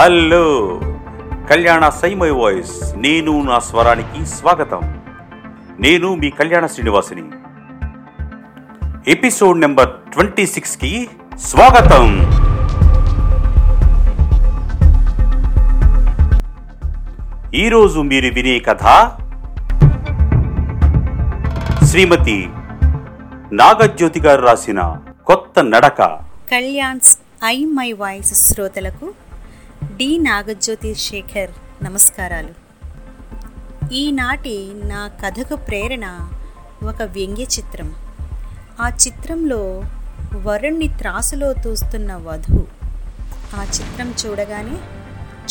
Hello. కళ్యాణ సైమై voice. నేను నా స్వరానికి స్వాగతం. నేను మీ కళ్యాణ శ్రీనివాసిని. ఎపిసోడ్ నెంబర్ ట్వంటీ సిక్స్కి స్వాగతం. ఈరోజు మీరు వినే కథ శ్రీమతి నాగజ్యోతి గారు రాసిన కొత్త నడక. కళ్యాణ్స్ ఐ మై వాయిస్ శ్రోతలకు డి నాగజ్యోతి శేఖర్ నమస్కారాలు. ఈనాటి నా కథకు ప్రేరణ ఒక వ్యంగ్య చిత్రం. ఆ చిత్రంలో వరుణ్ణి త్రాసులో తూస్తున్న వధువు. ఆ చిత్రం చూడగానే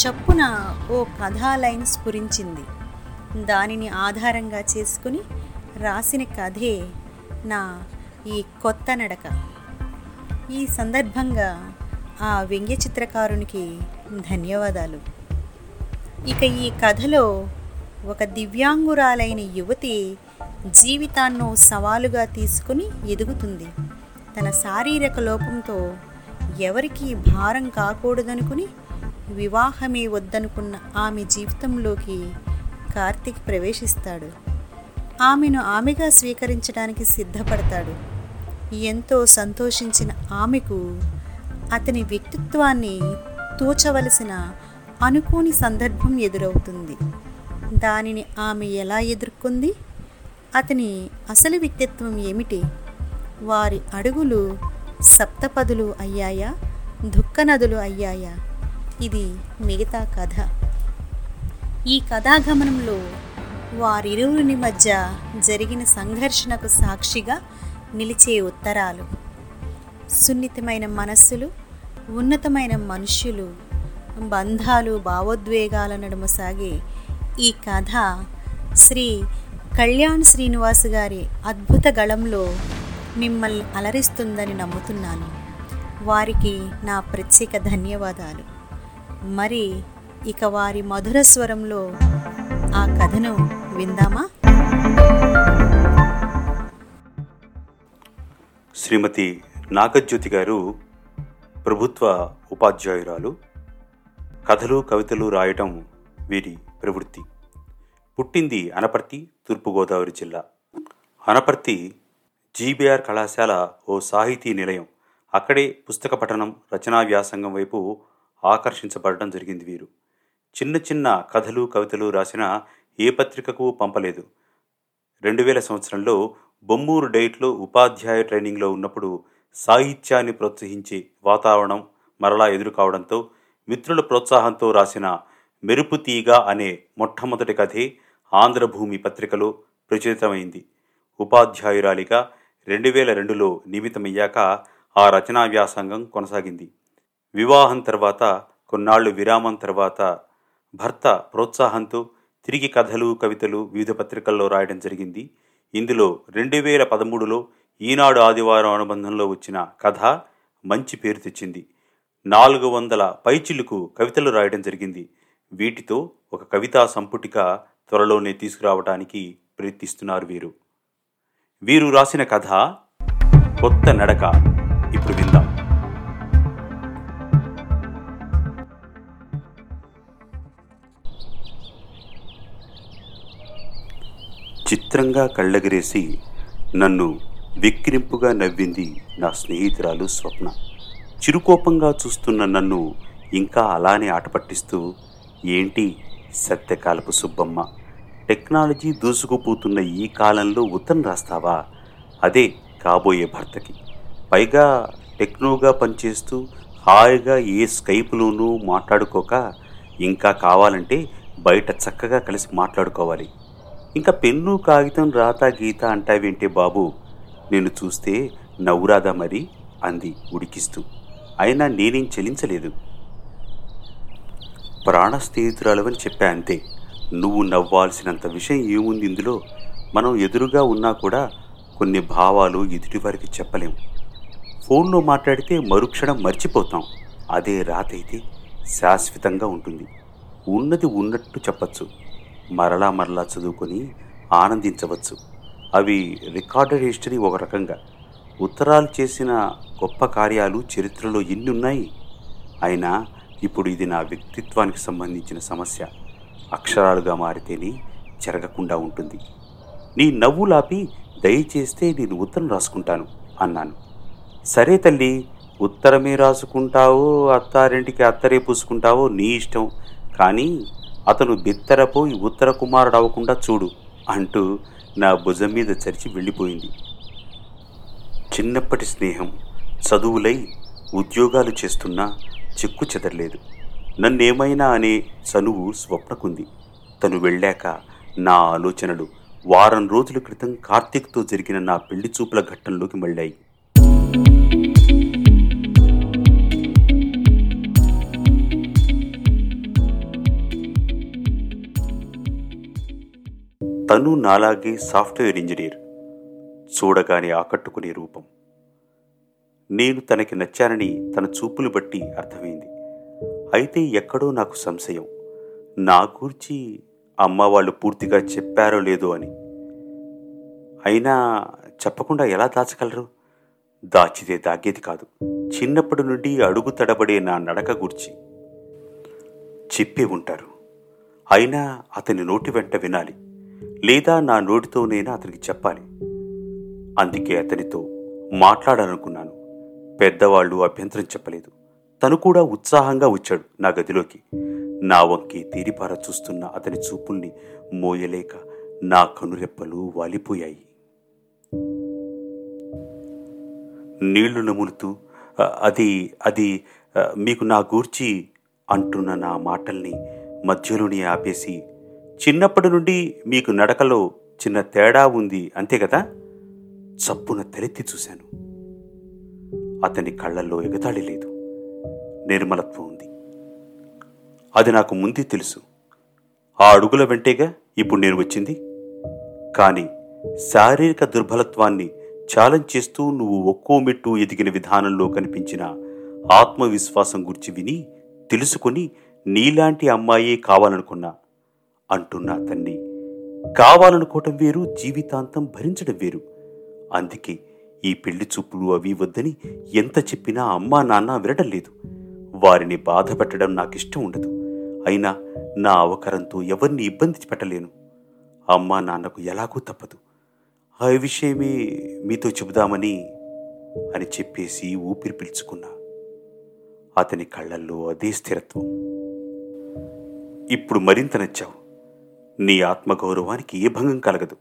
చప్పున ఓ కథా లైన్ స్ఫురించింది. దానిని ఆధారంగా చేసుకుని రాసిన కథే నా ఈ కొత్త నడక. ఈ సందర్భంగా ఆ వ్యంగ్య చిత్రకారునికి ధన్యవాదాలు. ఇక ఈ కథలో ఒక దివ్యాంగురాలైన యువతి జీవితాన్నో సవాలుగా తీసుకుని ఎదుగుతుంది. తన శారీరక లోపంతో ఎవరికీ భారం కాకూడదనుకుని వివాహమే వద్దనుకున్న ఆమె జీవితంలోకి కార్తీక్ ప్రవేశిస్తాడు. ఆమెను ఆమెగా స్వీకరించడానికి సిద్ధపడతాడు. ఎంతో సంతోషించిన ఆమెకు అతని వ్యక్తిత్వాన్ని తూచవలసిన అనుకోని సందర్భం ఎదురవుతుంది. దానిని ఆమె ఎలా ఎదుర్కొంది? అతని అసలు వ్యక్తిత్వం ఏమిటి? వారి అడుగులు సప్తపదులు అయ్యాయా? దుఃఖనదులు అయ్యాయా? ఇది మిగతా కథ. ఈ కథాగమనంలో వారిరువుని మధ్య జరిగిన సంఘర్షణకు సాక్షిగా నిలిచే ఉత్తరాలు. సున్నితమైన మనస్సులు ఉన్నతమైన మనుష్యులు బంధాలు భావోద్వేగాల నడుమ సాగే ఈ కథ శ్రీ కళ్యాణ్ శ్రీనివాస్ గారి అద్భుత గళంలో మిమ్మల్ని అలరిస్తుందని నమ్ముతున్నాను. వారికి నా ప్రత్యేక ధన్యవాదాలు. మరి ఇక వారి మధుర స్వరంలో ఆ కథను విందామా? శ్రీమతి నాగజ్యోతి గారు ప్రభుత్వ ఉపాధ్యాయురాలు. కథలు కవితలు రాయటం వీరి ప్రవృత్తి. పుట్టింది అనపర్తి తూర్పుగోదావరి జిల్లా. అనపర్తి జీబీఆర్ కళాశాల ఓ సాహితీ నిలయం. అక్కడే పుస్తక పఠనం రచనా వ్యాసంగం వైపు ఆకర్షించబడడం జరిగింది వీరు. చిన్న చిన్న కథలు కవితలు రాసిన ఏ పత్రికకు పంపలేదు. రెండు వేల సంవత్సరంలో బొమ్మూరు డైట్లో ఉపాధ్యాయ ట్రైనింగ్లో ఉన్నప్పుడు సాహిత్యాన్ని ప్రోత్సహించే వాతావరణం మరలా ఎదురుకావడంతో మిత్రుల ప్రోత్సాహంతో రాసిన మెరుపు తీగ అనే మొట్టమొదటి కథే ఆంధ్రభూమి పత్రికలో ప్రచురితమైంది. ఉపాధ్యాయురాలిగా రెండు వేల రెండులో నియమితమయ్యాక ఆ రచనా వ్యాసంగం కొనసాగింది. వివాహం తర్వాత కొన్నాళ్ళు విరామం తర్వాత భర్త ప్రోత్సాహంతో తిరిగి కథలు కవితలు వివిధ పత్రికల్లో రాయడం జరిగింది. ఇందులో రెండు వేల పదమూడులో ఈనాడు ఆదివారం అనుబంధంలో వచ్చిన కథ మంచి పేరు తెచ్చింది. నాలుగు వందల పైచిలుకు కవితలు రాయడం జరిగింది. వీటితో ఒక కవితా సంపుటిక త్వరలోనే తీసుకురావడానికి ప్రయత్నిస్తున్నారు వీరు. వీరు రాసిన కథ కొత్త నడక. ఇప్పుడు విందాం. చిత్రంగా కళ్ళెగిరేసి నన్ను వెక్కిరింపుగా నవ్వింది నా స్నేహితురాలు స్వప్న. చిరుకోపంగా చూస్తున్న నన్ను ఇంకా అలానే ఆటపట్టిస్తూ ఏంటి సత్యకాలపు సుబ్బమ్మ టెక్నాలజీ దూసుకుపోతున్న ఈ కాలంలో ఉత్తరం రాస్తావా? అదే కాబోయే భర్తకి. పైగా టెక్నోగా పనిచేస్తూ హాయిగా ఏ స్కైప్లోనూ మాట్లాడుకోక ఇంకా కావాలంటే బయట చక్కగా కలిసి మాట్లాడుకోవాలి. ఇంకా పెన్ను కాగితం రాత గీత అంటావేంటి బాబు? నేను చూస్తే నవ్వురాదా మరి అంది ఉడికిస్తూ. అయినా నేనేం చెలించలేదు. ప్రాణ స్నేహితురాలవని చెప్పా అంతే. నువ్వు నవ్వాల్సినంత విషయం ఏముంది ఇందులో? మనం ఎదురుగా ఉన్నా కూడా కొన్ని భావాలు ఎదుటివారికి చెప్పలేం. ఫోన్లో మాట్లాడితే మరుక్షణం మర్చిపోతాం. అదే రాతైతే శాశ్వతంగా ఉంటుంది. ఉన్నది ఉన్నట్టు చెప్పచ్చు. మరలా మరలా చదువుకొని ఆనందించవచ్చు. అవి రికార్డెడ్ హిస్టరీ ఒక రకంగా. ఉత్తరాలు చేసిన గొప్ప కార్యాలు చరిత్రలో ఎన్ని ఉన్నాయి అయినా ఇప్పుడు ఇది నా వ్యక్తిత్వానికి సంబంధించిన సమస్య. అక్షరాలుగా మారితేనే జరగకుండా ఉంటుంది. నీ నవ్వులాపి దయచేస్తే నేను ఉత్తరం రాసుకుంటాను అన్నాను. సరే తల్లి ఉత్తరమే రాసుకుంటావో అత్తారింటికి అత్తరే పూసుకుంటావో నీ ఇష్టం. కానీ అతను బిత్తరపోయి ఉత్తర కుమారుడు అవ్వకుండా చూడు అంటూ నా భుజం మీద చరిచి వెళ్ళిపోయింది. చిన్నప్పటి స్నేహం చదువులై ఉద్యోగాలు చేస్తున్నా చెక్కు చెదరలేదు. నన్నేమైనా అనే చనువు స్వప్నకుంది. తను వెళ్ళాక నా ఆలోచనలు వారం రోజుల క్రితం కార్తీక్తో జరిగిన నా పెళ్ళి చూపుల ఘట్టంలోకి మళ్ళాయి. తను నాలాగే సాఫ్ట్వేర్ ఇంజనీర్. చూడగానే ఆకట్టుకునే రూపం. నేను తనకి నచ్చానని తన చూపులు బట్టి అర్థమైంది. అయితే ఎక్కడో నాకు సంశయం. నా గురించి అమ్మ వాళ్ళు పూర్తిగా చెప్పారో లేదో అని. అయినా చెప్పకుండా ఎలా దాచగలరు? దాచితే దాగేది కాదు. చిన్నప్పటి నుండి అడుగు తడబడే నా నడక గూర్చి. చెప్పే ఉంటారు. అయినా అతని నోటి వెంట వినాలి. లేదా నా నోటితోనైనా అతనికి చెప్పాలి. అందుకే అతనితో మాట్లాడాలనుకున్నాను. పెద్దవాళ్ళు అభ్యంతరం చెప్పలేదు. తను కూడా ఉత్సాహంగా వచ్చాడు నా గదిలోకి. నా వంకి తీరిపార చూస్తున్న అతని చూపుల్ని మోయలేక నా కనురెప్పలు వాలిపోయాయి. నీళ్ళు నములుతూ అది అది మీకు నా గూర్చి అంటున్న నా మాటల్ని మధ్యలోనే ఆపేసి చిన్నప్పటి నుండి మీకు నడకలో చిన్న తేడా ఉంది అంతే కదా? చప్పున తెరెత్తి చూశాను. అతని కళ్ళల్లో ఎగతాళి లేదు. నిర్మలత్వం ఉంది. అది నాకు ముందే తెలుసు. ఆ అడుగుల వెంటేగా ఇప్పుడు నేను వచ్చింది. కానీ శారీరక దుర్బలత్వాన్ని ఛాలెంజ్ చేస్తూ నువ్వు ఒక్కో మెట్టు ఎదిగిన విధానంలో కనిపించిన ఆత్మవిశ్వాసం గురించి విని తెలుసుకొని నీలాంటి అమ్మాయే కావాలనుకున్నా అంటున్న అతన్ని. కావాలనుకోవటం వేరు జీవితాంతం భరించడం వేరు. అందుకే ఈ పెళ్ళి చూపులు అవి వద్దని ఎంత చెప్పినా అమ్మా నాన్న వినడం లేదు. వారిని బాధ పెట్టడం నాకిష్టం ఉండదు. అయినా నా అవకరంతో ఎవరిని ఇబ్బంది పెట్టలేను. అమ్మా నాన్నకు ఎలాగూ తప్పదు. ఆ విషయమే మీతో చెబుదామని అని చెప్పేసి ఊపిరి పీల్చుకున్నా. అతని కళ్ళల్లో అదే స్థిరత్వం. ఇప్పుడు మరింత నచ్చావు. నీ ఆత్మగౌరవానికి ఏ భంగం కలగదు.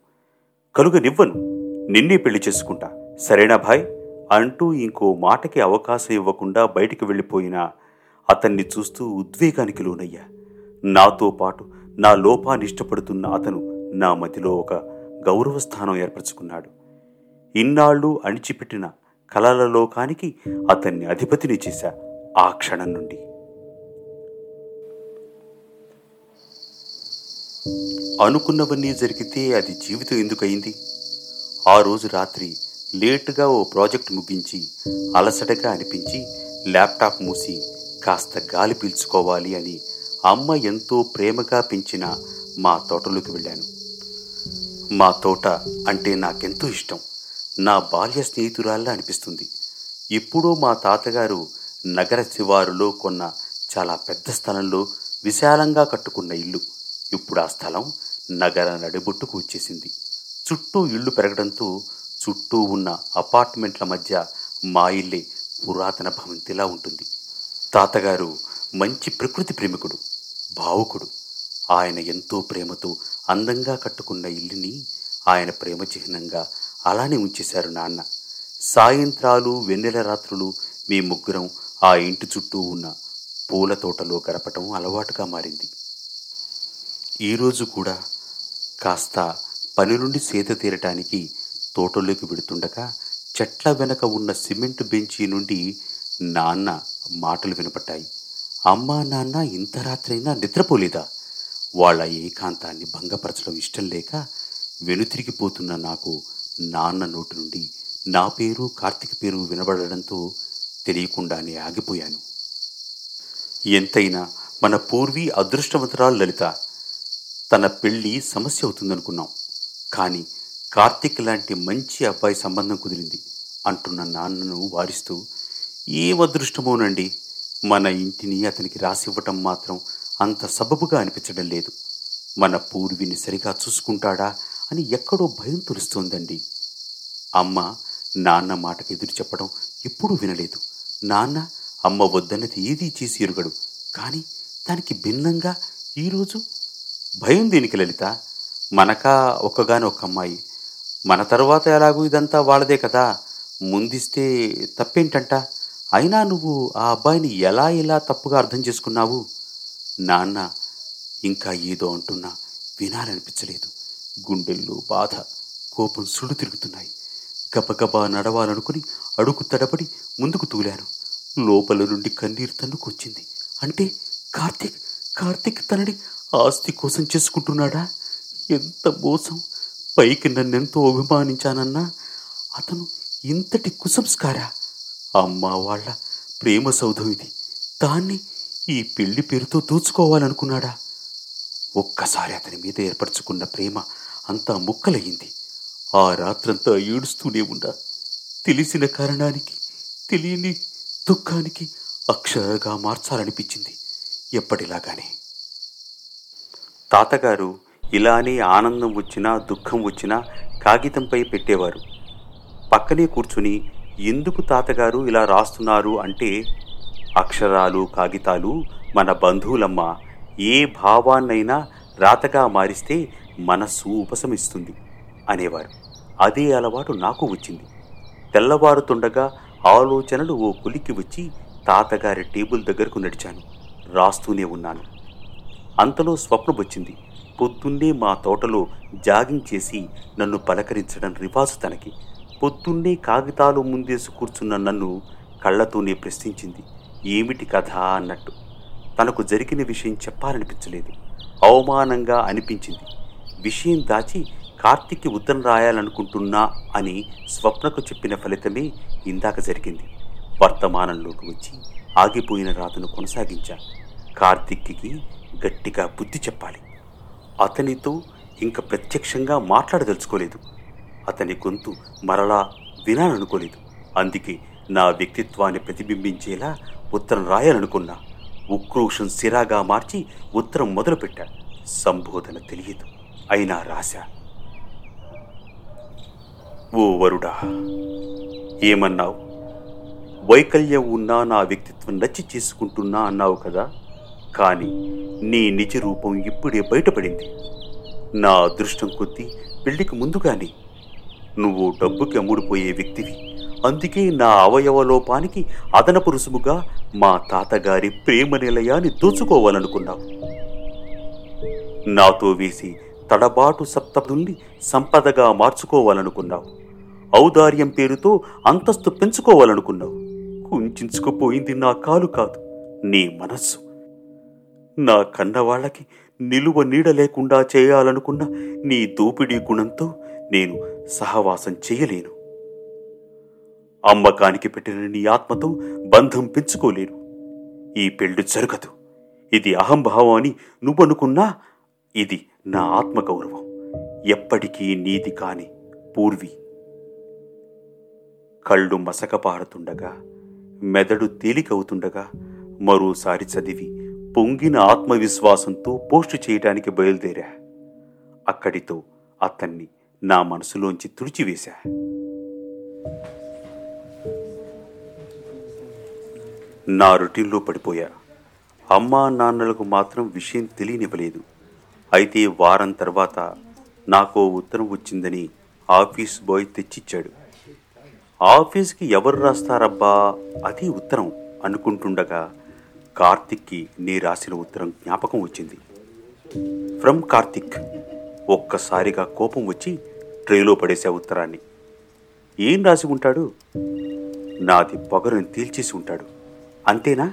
కలుగనివ్వను. నిన్నే పెళ్ళి చేసుకుంటా. సరేనా భాయ్? అంటూ ఇంకో మాటకి అవకాశం ఇవ్వకుండా బయటికి వెళ్ళిపోయిన అతన్ని చూస్తూ ఉద్వేగానికి లోనయ్యా. నాతో పాటు నా లోపాన్ని ఇష్టపడుతున్న అతను నా మదిలో ఒక గౌరవస్థానం ఏర్పరచుకున్నాడు. ఇన్నాళ్ళు అణిచిపెట్టిన కలల లోకానికి అతన్ని అధిపతిని చేశా. ఆ క్షణం నుండి. అనుకున్నవన్నీ జరిగితే అది జీవితం ఎందుకయింది? ఆ రోజు రాత్రి లేటుగా ఓ ప్రాజెక్ట్ ముగించి అలసటగా అనిపించి ల్యాప్టాప్ మూసి కాస్త గాలి పీల్చుకోవాలి అని అమ్మ ఎంతో ప్రేమగా పెంచిన మా తోటలోకి వెళ్ళాను. మా తోట అంటే నాకెంతో ఇష్టం. నా బాల్య స్నేహితురాల్లా అనిపిస్తుంది. ఎప్పుడో మా తాతగారు నగర శివారులో కొన్న చాలా పెద్ద స్థలంలో విశాలంగా కట్టుకున్న ఇల్లు. ఇప్పుడు ఆ స్థలం నగర నడిబొట్టుకు వచ్చేసింది చుట్టూ ఇళ్ళు పెరగడంతో చుట్టూ ఉన్న అపార్ట్మెంట్ల మధ్య మా ఇల్లే పురాతన భవంతిలా ఉంటుంది. తాతగారు మంచి ప్రకృతి ప్రేమికుడు భావుకుడు ఆయన ఎంతో ప్రేమతో అందంగా కట్టుకున్న ఇల్లుని ఆయన ప్రేమ చిహ్నంగా అలానే ఉంచేశారు నాన్న. సాయంత్రాలు వెన్నెల రాత్రులు మీ ముగ్గురం ఆ ఇంటి చుట్టూ ఉన్న పూల తోటలో గడపటం అలవాటుగా మారింది. ఈరోజు కూడా కాస్త పని నుండి సేద తీరటానికి తోటలోకి వెడుతుండగా చెట్ల వెనక ఉన్న సిమెంట్ బెంచీ నుండి నాన్న మాటలు వినపడ్డాయి. అమ్మా నాన్న ఇంత రాత్రైనా నిద్రపోలేదా? వాళ్ళ ఏకాంతాన్ని భంగపరచడం ఇష్టం లేక వెనుతిరిగిపోతున్న నాకు నాన్న నోటి నుండి నా పేరు కార్తిక్ పేరు వినబడడంతో తెలియకుండానే ఆగిపోయాను. ఎంతైనా మన పూర్వీ అదృష్టవంతరాలు లలిత తన పెళ్ళి సమస్య అవుతుందనుకున్నాం. కానీ కార్తీక్ లాంటి మంచి అబ్బాయి సంబంధం కుదిరింది అంటున్న నాన్నను వారిస్తూ ఏం అదృష్టమోనండి? మన ఇంటిని అతనికి రాసివ్వటం మాత్రం అంత సబబుగా అనిపించడం లేదు. మన పూర్విని సరిగా చూసుకుంటాడా అని ఎక్కడో భయం తొలుస్తోందండి. అమ్మ నాన్న మాటకు ఎదురు చెప్పడం ఎప్పుడూ వినలేదు. నాన్న అమ్మ వద్దన్నది ఏదీ చేసి ఎరుగడు. కానీ దానికి భిన్నంగా ఈరోజు భయం దేనికి లలిత. మనకా ఒక్కగానొక్క అమ్మాయి. మన తర్వాత ఎలాగూ ఇదంతా వాళ్ళదే కదా. ముందిస్తే తప్పేంటంట? అయినా నువ్వు ఆ అబ్బాయిని ఎలా ఎలా తప్పుగా అర్థం చేసుకున్నావు? నాన్న ఇంకా ఏదో అంటున్నా వినాలనిపించలేదు. గుండెల్లో బాధ కోపం సుడు తిరుగుతున్నాయి. గబగబా నడవాలనుకుని అడుగు తడబడి ముందుకు తూలాను. లోపల నుండి కన్నీరు తన్నుకొచ్చింది. అంటే కార్తీక్ కార్తీక్ తనని ఆస్తి కోసం చేసుకుంటున్నాడా? ఎంత మోసం. పైకి నన్నెంతో అభిమానించానన్నా అతను ఇంతటి కుసంస్కారా? అమ్మ వాళ్ళ ప్రేమ సౌధం ఇది. దాన్ని ఈ పెళ్ళి పేరుతో దోచుకోవాలనుకున్నాడా? ఒక్కసారి అతని మీద ఏర్పరచుకున్న ప్రేమ అంతా ముక్కలయ్యింది. ఆ రాత్రంతా ఏడుస్తూనే ఉండా. తెలిసిన కారణానికి తెలియని దుఃఖానికి అక్షరగా మార్చాలనిపించింది. ఎప్పటిలాగానే తాతగారు ఇలానే ఆనందం వచ్చినా దుఃఖం వచ్చినా కాగితంపై పెట్టేవారు. పక్కనే కూర్చుని ఎందుకు తాతగారు ఇలా రాస్తున్నారు అంటే అక్షరాలు కాగితాలు మన బంధువులమ్మ ఏ భావాన్నైనా రాతగా మారిస్తే మనస్సు ఉపశమిస్తుంది అనేవారు. అదే అలవాటు నాకు వచ్చింది. తెల్లవారుతుండగా ఆలోచనలు ఓ కులికి వచ్చి తాతగారి టేబుల్ దగ్గరకు నడిచాను. రాస్తూనే ఉన్నాను. అంతలో స్వప్నం వచ్చింది పొద్దున్నే మా తోటలో జాగింగ్ చేసి నన్ను పలకరించడం రివాజు తనకి. పొద్దున్నే కాగితాలు ముందేసి కూర్చున్న నన్ను కళ్ళతోనే ప్రశ్నించింది. ఏమిటి కథ అన్నట్టు. తనకు జరిగిన విషయం చెప్పాలనిపించలేదు. అవమానంగా అనిపించింది. విషయం దాచి కార్తీక్కి ఉత్తరం రాయాలనుకుంటున్నా అని స్వప్నకు చెప్పిన ఫలితమే ఇందాక జరిగింది. వర్తమానంలోకి వచ్చి ఆగిపోయిన రాతను కొనసాగించా. కార్తిక్కి గట్టిగా బుద్ధి చెప్పాలి. అతనితో ఇంక ప్రత్యక్షంగా మాట్లాడదలుచుకోలేదు. అతని గొంతు మరలా వినాలనుకోలేదు. అందుకే నా వ్యక్తిత్వాన్ని ప్రతిబింబించేలా ఉత్తరం రాయాలనుకున్నా. ఉక్రోషం సిరాగా మార్చి ఉత్తరం మొదలుపెట్టా. సంబోధన తెలియదు. అయినా రాశా. ఓ వరుడా! ఏమన్నావు? వైకల్యం ఉన్నా నా వ్యక్తిత్వం నచ్చి చేసుకుంటున్నా అన్నావు కదా? కానీ నీ నిజ రూపం ఇప్పుడే బయటపడింది. నా అదృష్టం కొద్దీ పెళ్ళికి ముందుగానే నువ్వు డబ్బుకి అమ్ముడుపోయే వ్యక్తివి. అందుకే నా అవయవ లోపానికి అదనపు రుసుముగా మా తాతగారి ప్రేమ నిలయాన్ని దోచుకోవాలనుకున్నావు. నాతో వేసి తడబాటు సప్తపుని సంపదగా మార్చుకోవాలనుకున్నావు. ఔదార్యం పేరుతో అంతస్తు పెంచుకోవాలనుకున్నావు. కుంచుకుపోయింది నా కాలు కాదు నీ మనస్సు. నా కన్నవాళ్ళకి నిలువ నీడ లేకుండా చేయాలనుకున్న నీ దోపిడీ గుణంతో నేను సహవాసం చేయలేను. అమ్మకానికి పెట్టిన నీ ఆత్మతో బంధం పెంచుకోలేను. ఈ పెళ్ళి జరగదు. ఇది అహంభావం అని నువ్వనుకున్నా ఇది నా ఆత్మగౌరవం. ఎప్పటికీ నీది కాని పూర్వి. కళ్ళు మసకపారుతుండగా మెదడు తేలికవుతుండగా మరోసారి చదివి పొంగిన ఆత్మవిశ్వాసంతో పోస్టు చేయటానికి బయలుదేరా. అక్కడితో అతన్ని నా మనసులోంచి తుడిచివేశా. నా రొటీన్లో పడిపోయా. అమ్మా నాన్నలకు మాత్రం విషయం తెలియనివ్వలేదు. అయితే వారం తర్వాత నాకు ఉత్తరం వచ్చిందని ఆఫీస్ బాయ్ తెచ్చిచ్చాడు. ఆఫీస్కి ఎవరు రాస్తారబ్బా? అది ఉత్తరం అనుకుంటుండగా కార్తిక్కి నీ రాసిన ఉత్తరం జ్ఞాపకం వచ్చింది. ఫ్రమ్ కార్తిక్ ఒక్కసారిగా కోపం వచ్చి ట్రేలో పడేసే ఉత్తరాన్ని. ఏం రాసి ఉంటాడు? నాది పొగరుని తేల్చేసి ఉంటాడు. అంతేనా?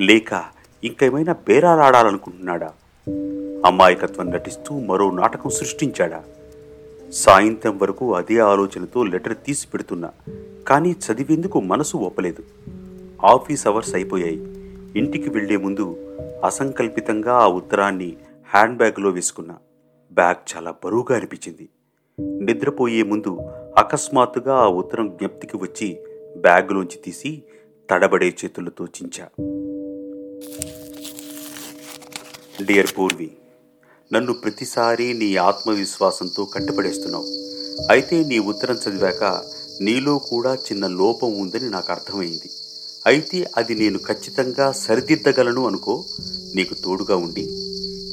లేక ఇంకేమైనా బేరాలాడాలనుకుంటున్నాడా? అమాయకత్వం నటిస్తూ మరో నాటకం సృష్టించాడా? సాయంత్రం వరకు అదే ఆలోచనతో లెటర్ తీసి పెడుతున్నా. కానీ చదివేందుకు మనసు ఒప్పలేదు. ఆఫీస్ అవర్స్ అయిపోయాయి. ఇంటికి వెళ్ళే ముందు అసంకల్పితంగా ఆ ఉత్తరాన్ని హ్యాండ్ బ్యాగ్లో వేసుకున్నా. బ్యాగ్ చాలా బరువుగా అనిపించింది. నిద్రపోయే ముందు అకస్మాత్తుగా ఆ ఉత్తరం జ్ఞప్తికి వచ్చి బ్యాగులోంచి తీసి తడబడే చేతులతో చించా డియర్ పూర్వి నన్ను ప్రతిసారి నీ ఆత్మవిశ్వాసంతో కట్టుపడేస్తున్నావు అయితే నీ ఉత్తరం చదివాక నీలో కూడా చిన్న లోపం ఉందని నాకు అర్థమైంది. అయితే అది నేను ఖచ్చితంగా సరిదిద్దగలను అనుకో నీకు తోడుగా ఉండి.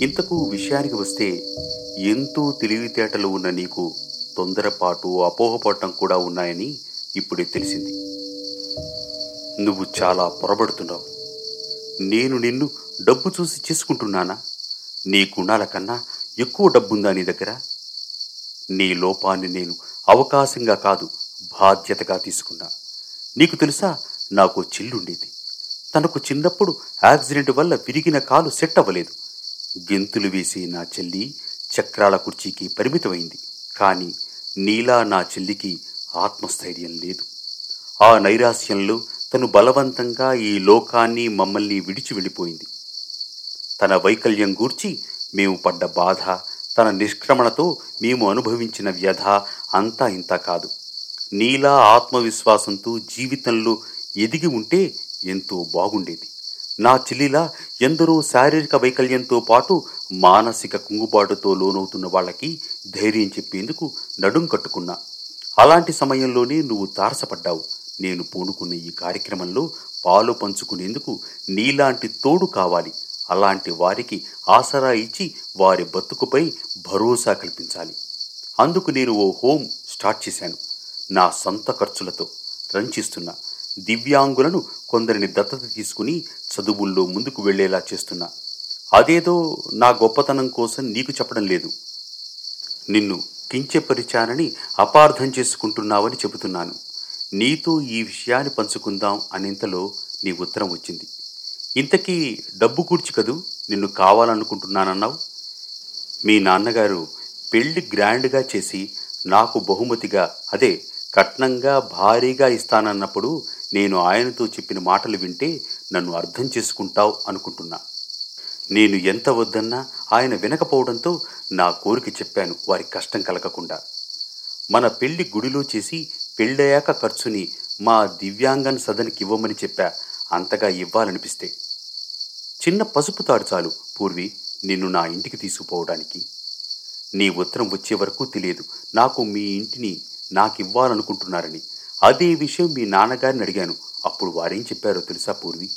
ఇంతకు విషయానికి వస్తే ఎంతో తెలివితేటలు ఉన్న నీకు తొందరపాటు అపోహపడటం కూడా ఉన్నాయని ఇప్పుడే తెలిసింది. నువ్వు చాలా పొరబడుతున్నావు. నేను నిన్ను డబ్బు చూసి చేసుకుంటున్నానా? నీ గుణాల కన్నా ఎక్కువ డబ్బుందా నీ దగ్గర? నీ లోపాన్ని నేను అవకాశంగా కాదు బాధ్యతగా తీసుకున్నా. నీకు తెలుసా నాకు చిల్లుండేది. తనకు చిన్నప్పుడు యాక్సిడెంట్ వల్ల విరిగిన కాలు సెట్ అవ్వలేదు గెంతులు వేసి నా చెల్లి చక్రాల కుర్చీకి పరిమితమైంది. కానీ నీలా నా చెల్లికి ఆత్మస్థైర్యం లేదు. ఆ నైరాస్యంలో తను బలవంతంగా ఈ లోకాన్ని మమ్మల్ని విడిచి వెళ్ళిపోయింది. తన వైకల్యం గూర్చి మేము పడ్డ బాధ తన నిష్క్రమణతో మేము అనుభవించిన వ్యధ అంతా ఇంత కాదు. నీలా ఆత్మవిశ్వాసంతో జీవితంలో ఎదిగి ఉంటే ఎంతో బాగుండేది. నా చెల్లిలా ఎందరో శారీరక వైకల్యంతో పాటు మానసిక కుంగుబాటుతో లోనవుతున్న వాళ్ళకి ధైర్యం చెప్పేందుకు నడుం కట్టుకున్నా. అలాంటి సమయంలోనే నువ్వు తారసపడ్డావు. నేను పూనుకున్న ఈ కార్యక్రమంలో పాలు పంచుకునేందుకు నీలాంటి తోడు కావాలి. అలాంటి వారికి ఆసరా ఇచ్చి వారి బతుకుపై భరోసా కల్పించాలి. అందుకు నేను ఓ హోమ్ స్టార్ట్ చేశాను. నా సొంత ఖర్చులతో రంచిస్తున్నా. దివ్యాంగులను కొందరిని దత్తత తీసుకుని చదువుల్లో ముందుకు వెళ్ళేలా చేస్తున్నా. అదేదో నా గొప్పతనం కోసం నీకు చెప్పడం లేదు. నిన్ను కించపరిచానని అపార్థం చేసుకుంటున్నావని చెబుతున్నాను. నీతో ఈ విషయాన్ని పంచుకుందాం అనేంతలో నీ ఉత్తరం వచ్చింది. ఇంతకీ డబ్బు కూర్చి కదూ నిన్ను కావాలనుకుంటున్నానన్నావు? మీ నాన్నగారు పెళ్ళి గ్రాండ్గా చేసి నాకు బహుమతిగా అదే కట్నంగా భారీగా ఇస్తానన్నప్పుడు నేను ఆయనతో చెప్పిన మాటలు వింటే నన్ను అర్థం చేసుకుంటావు అనుకుంటున్నా. నేను ఎంత వద్దన్నా ఆయన వినకపోవడంతో నా కోరిక చెప్పాను వారి కష్టం కలగకుండా. మన పెళ్ళి గుడిలో చేసి పెళ్ళయ్యాక ఖర్చుని మా దివ్యాంగన్ సదనికి ఇవ్వమని చెప్పా. అంతగా ఇవ్వాలనిపిస్తే. చిన్న పసుపు తాడు చాలు పూర్వి నిన్ను నా ఇంటికి తీసుకుపోవడానికి. నీ ఉత్తరం వచ్చే వరకు తెలియదు. నాకు మీ ఇంటిని నాకివ్వాలనుకుంటున్నారని. అదే విషయం మీ నాన్నగారిని అడిగాను. అప్పుడు వారేం చెప్పారో తెలుసా పూర్వి?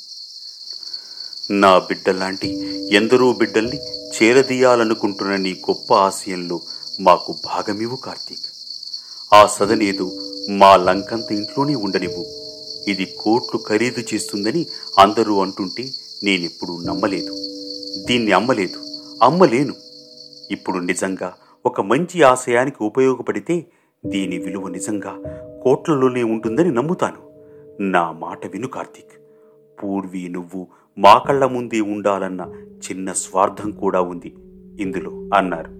నా బిడ్డలాంటి ఎందరో బిడ్డల్ని చేరదీయాలనుకుంటున్న నీ గొప్ప ఆశయంలో మాకు భాగమివు కార్తీక్. ఆ సదనేదు మా లంకంత ఇంట్లోనే ఉండనివ్వు. ఇది కోట్లు ఖరీదు చేస్తుందని అందరూ అంటుంటే నేనెప్పుడు నమ్మలేదు. దీన్ని అమ్మలేదు అమ్మలేను. ఇప్పుడు నిజంగా ఒక మంచి ఆశయానికి ఉపయోగపడితే దీని విలువ నిజంగా కోట్లలోనే ఉంటుందని నమ్ముతాను. నా మాట విను కార్తీక్. పూర్వీ నువ్వు మా కళ్ళ ముందే ఉండాలన్న చిన్న స్వార్థం కూడా ఉంది. ఇందులో అన్నారు.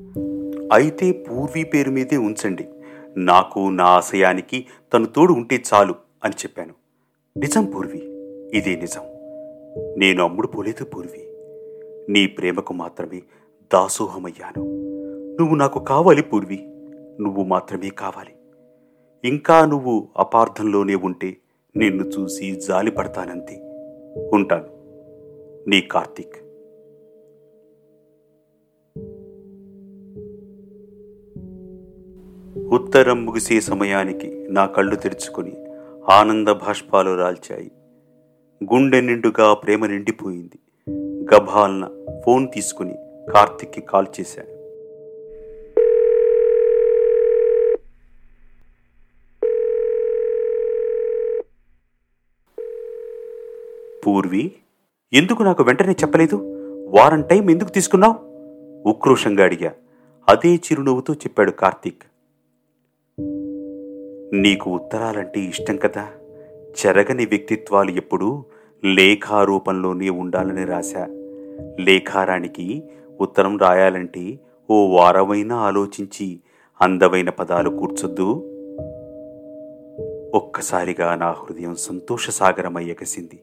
అయితే పూర్వీ పేరు మీదే ఉంచండి. నాకు నా ఆశయానికి తను తోడు ఉంటే చాలు అని చెప్పాను. నిజం పూర్వి. ఇదే నిజం. నేను అమ్ముడు పోలేదు పూర్వి. నీ ప్రేమకు మాత్రమే దాసోహమయ్యాను. నువ్వు నాకు కావాలి పూర్వి. నువ్వు మాత్రమే కావాలి. ఇంకా నువ్వు అపార్థంలోనే ఉంటే నిన్ను చూసి జాలి పడతానంతే. ఉంటాను. నీ కార్తీక్. ఉత్తరం ముగిసే సమయానికి నా కళ్ళు తెరుచుకొని ఆనంద భాష్పాలు రాల్చాయి. గుండె నిండుగా ప్రేమ నిండిపోయింది. గభాల్న ఫోన్ తీసుకుని కార్తిక్కి కాల్ చేశాను. పూర్వి ఎందుకు నాకు వెంటనే చెప్పలేదు? వారం టైం ఎందుకు తీసుకున్నావు? ఉక్రోషంగా అడిగా. అదే చిరునవ్వుతో చెప్పాడు కార్తీక్. నీకు ఉత్తరాలంటే ఇష్టం కదా? చెరగని వ్యక్తిత్వాలు ఎప్పుడూ లేఖారూపంలోనే ఉండాలని రాశా. లేఖారానికి ఉత్తరం రాయాలంటే ఓ వారమైనా ఆలోచించి అందమైన పదాలు కూర్చొద్దు. ఒక్కసారిగా నా హృదయం సంతోషసాగరమై ఎగసింది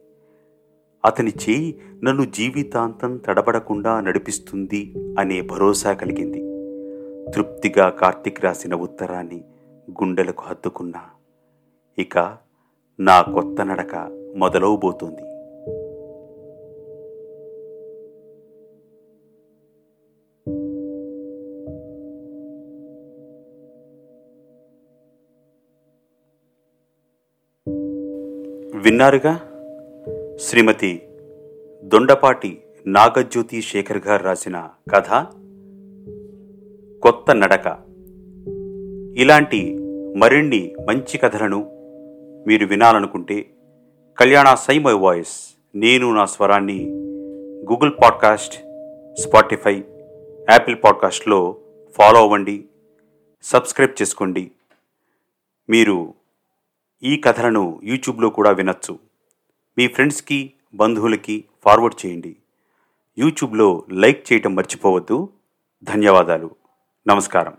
అతని చేయి నన్ను జీవితాంతం తడబడకుండా నడిపిస్తుంది అనే భరోసా కలిగింది. తృప్తిగా కార్తిక్ రాసిన ఉత్తరాన్ని గుండెలకు హత్తుకున్నా. ఇక నా కొత్త నడక మొదలవబోతోంది. విన్నారుగా? శ్రీమతి దొండపాటి నాగజ్యోతి శేఖర్ గారు రాసిన కథ కొత్త నడక. ఇలాంటి మరిన్ని మంచి కథలను మీరు వినాలనుకుంటే కళ్యాణ సై మై వాయిస్ నేను నా స్వరాన్ని గూగుల్ పాడ్కాస్ట్ స్పాటిఫై యాపిల్ పాడ్కాస్ట్లో ఫాలో అవ్వండి సబ్స్క్రైబ్ చేసుకోండి. మీరు ఈ కథలను యూట్యూబ్లో కూడా వినొచ్చు. మీ ఫ్రెండ్స్కి బంధువులకి ఫార్వర్డ్ చేయండి. యూట్యూబ్లో లైక్ చేయటం మర్చిపోవద్దు. ధన్యవాదాలు. నమస్కారం.